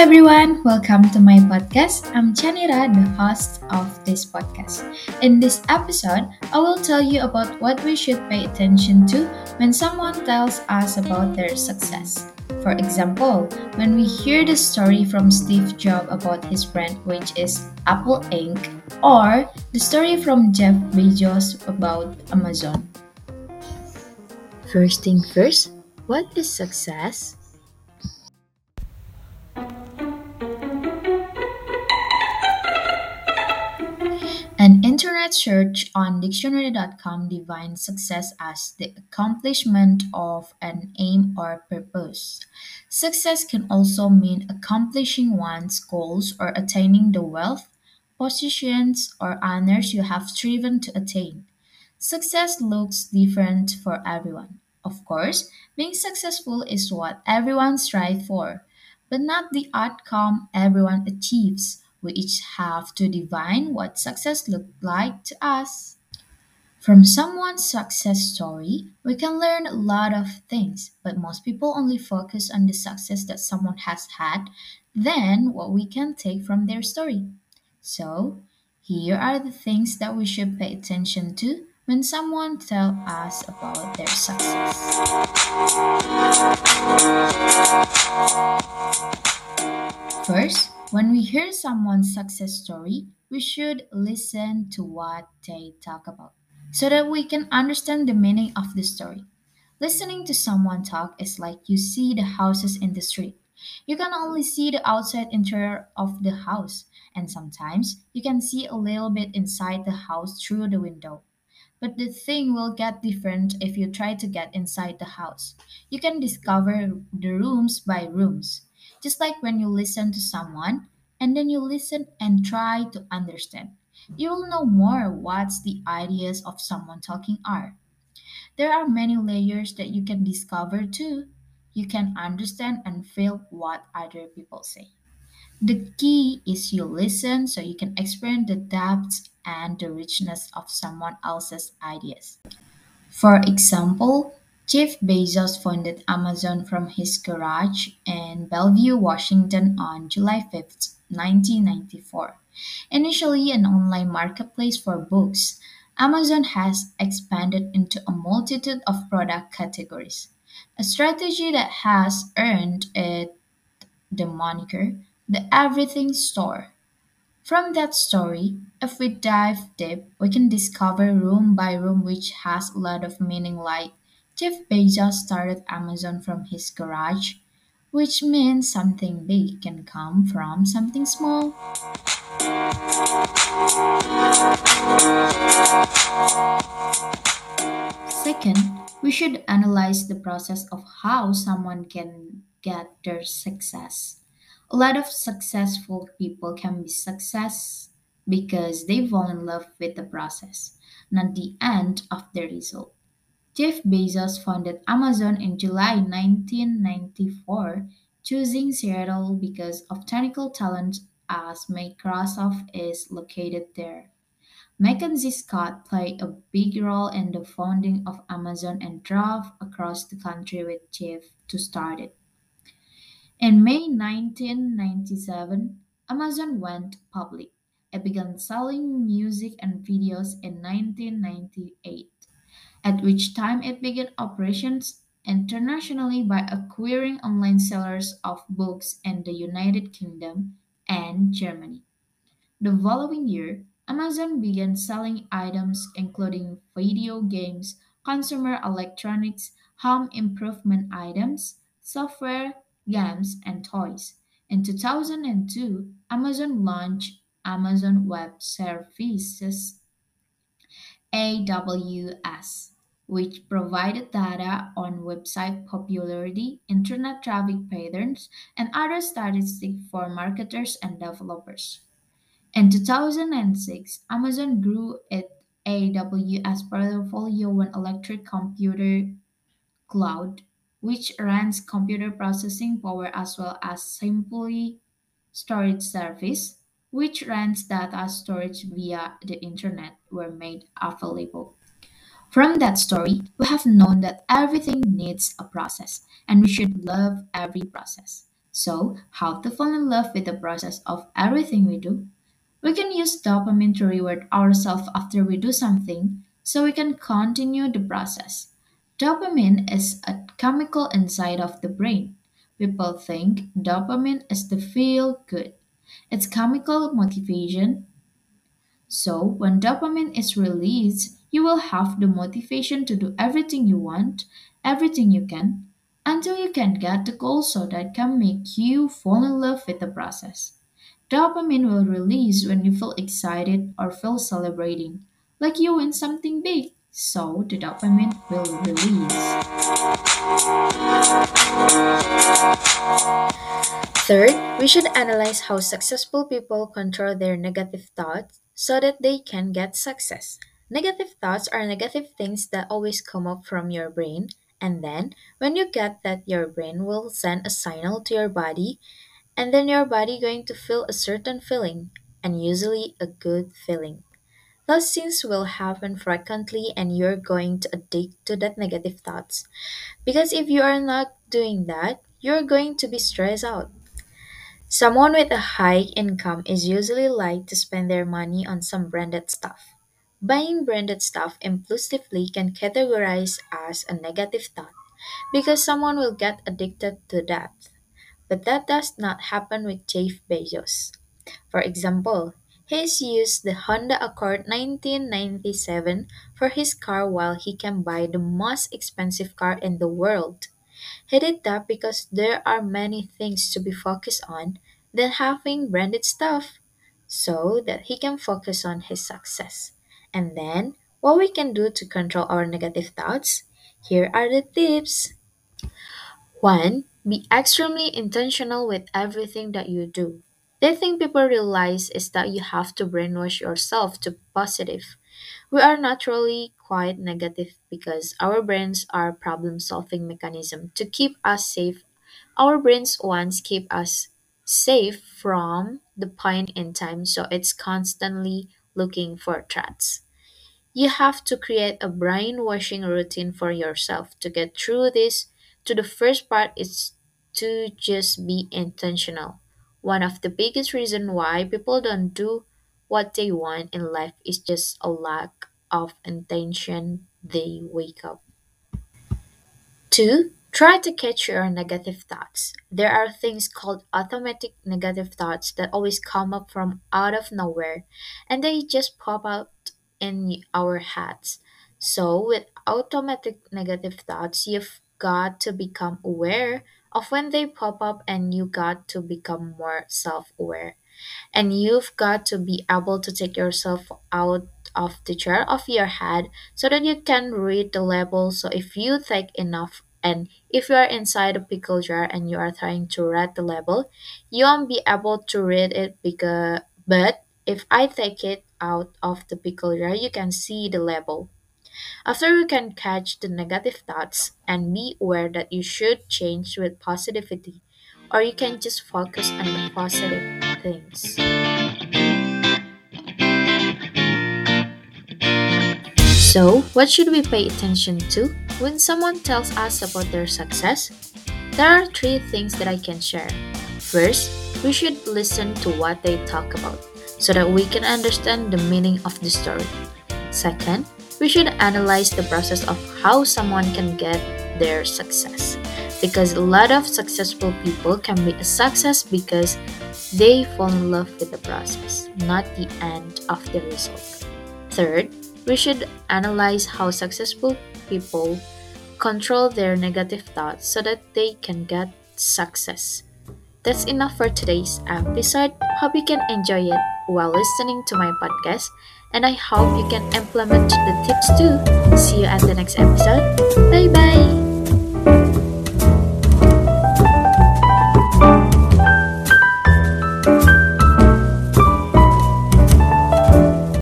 everyone, welcome to my podcast. I'm Chanira, the host of this podcast. In this episode, I will tell you about what we should pay attention to when someone tells us about their success. For example, when we hear the story from Steve Jobs about his brand, which is Apple Inc., or the story from Jeff Bezos about Amazon. First thing first, what is success? Search on dictionary.com defines success as the accomplishment of an aim or purpose. Success can also mean accomplishing one's goals or attaining the wealth, positions, or honors you have striven to attain. Success looks different for everyone. Of course, being successful is what everyone strives for, but not the outcome everyone achieves. We each have to define what success looked like to us. From someone's success story, we can learn a lot of things, but most people only focus on the success that someone has had, then what we can take from their story. So, here are the things that we should pay attention to when someone tells us about their success. First, when we hear someone's success story, we should listen to what they talk about so that we can understand the meaning of the story. Listening to someone talk is like you see the houses in the street. You can only see the outside interior of the house, and sometimes you can see a little bit inside the house through the window. But the thing will get different if you try to get inside the house. You can discover the rooms by rooms. Just like when you listen to someone and then you listen and try to understand. You will know more what the ideas of someone talking are. There are many layers that you can discover too. You can understand and feel what other people say. The key is you listen so you can experience the depths and the richness of someone else's ideas. For example, Jeff Bezos founded Amazon from his garage in Bellevue, Washington on July 5, 1994. Initially an online marketplace for books, Amazon has expanded into a multitude of product categories, a strategy that has earned it the moniker the Everything Store. From that story, if we dive deep, we can discover room by room which has a lot of meaning like Jeff Bezos started Amazon from his garage, which means something big can come from something small. Second, we should analyze the process of how someone can get their success. A lot of successful people can be success because they fall in love with the process, not the end of the result. Jeff Bezos founded Amazon in July 1994, choosing Seattle because of technical talent as Microsoft is located there. Mackenzie Scott played a big role in the founding of Amazon and drove across the country with Jeff to start it. In May 1997, Amazon went public. It began selling music and videos in 1998, at which time it began operations internationally by acquiring online sellers of books in the United Kingdom and Germany. The following year, Amazon began selling items including video games, consumer electronics, home improvement items, software, games, and toys. In 2002, Amazon launched Amazon Web Services AWS, which provided data on website popularity, internet traffic patterns, and other statistics for marketers and developers. In 2006, Amazon grew its AWS portfolio when Elastic Compute Cloud, which runs computer processing power as well as Simple Storage Service, which runs data storage via the internet, were made available. From that story, we have known that everything needs a process, and we should love every process. So, how to fall in love with the process of everything we do? We can use dopamine to reward ourselves after we do something so we can continue the process. Dopamine is a chemical inside of the brain. People think dopamine is the feel good. It's chemical motivation so, when dopamine is released, you will have the motivation to do everything you want, everything you can, until you can get the goal so that can make you fall in love with the process. Dopamine will release when you feel excited or feel celebrating, like you win something big. So, the dopamine will release. Third, we should analyze how successful people control their negative thoughts so that they can get success. Negative thoughts are negative things that always come up from your brain, and then when you get that, your brain will send a signal to your body, and then your body going to feel a certain feeling, and usually a good feeling. Those things will happen frequently, and you're going to addict to that negative thoughts. Because if you are not doing that, you're going to be stressed out Someone with a high income is usually like to spend their money on some branded stuff. Buying branded stuff impulsively can categorize as a negative thought because someone will get addicted to that. But that does not happen with Jeff Bezos. For example, he's used the Honda Accord 1997 for his car while he can buy the most expensive car in the world. He did that because there are many things to be focused on than having branded stuff so that he can focus on his success. And then, what we can do to control our negative thoughts? Here are the tips. 1. Be extremely intentional with everything that you do. The thing people realize is that you have to brainwash yourself to positive. We are naturally quite negative because our brains are problem solving mechanism to keep us safe. Our brains once keep us safe from the point in time so it's constantly looking for threats. You have to create a brainwashing routine for yourself to get through this. To the first part is to just be intentional. One of the biggest reasons why people don't do what they want in life is just a lack of intention. They wake up. Two, try to catch your negative thoughts. There are things called automatic negative thoughts that always come up from out of nowhere and they just pop out in our heads. So, with automatic negative thoughts, you've got to become aware of when they pop up and you got to become more self aware and you've got to be able to take yourself out of the chair of your head so that you can read the label. So if you take enough and if you are inside a pickle jar and you are trying to read the label you won't be able to read it because but if i take it out of the pickle jar you can see the label. After you can catch the negative thoughts and be aware that you should change with positivity or you can just focus on the positive things. So, what should we pay attention to when someone tells us about their success? There are three things that I can share. First, we should listen to what they talk about so that we can understand the meaning of the story. Second, we should analyze the process of how someone can get their success because a lot of successful people can be a success because they fall in love with the process, not the end of the result. Third, we should analyze how successful people control their negative thoughts so that they can get success. That's enough for today's episode. Hope you can enjoy it while listening to my podcast, and I hope you can implement the tips too. See you at the next episode. Bye bye.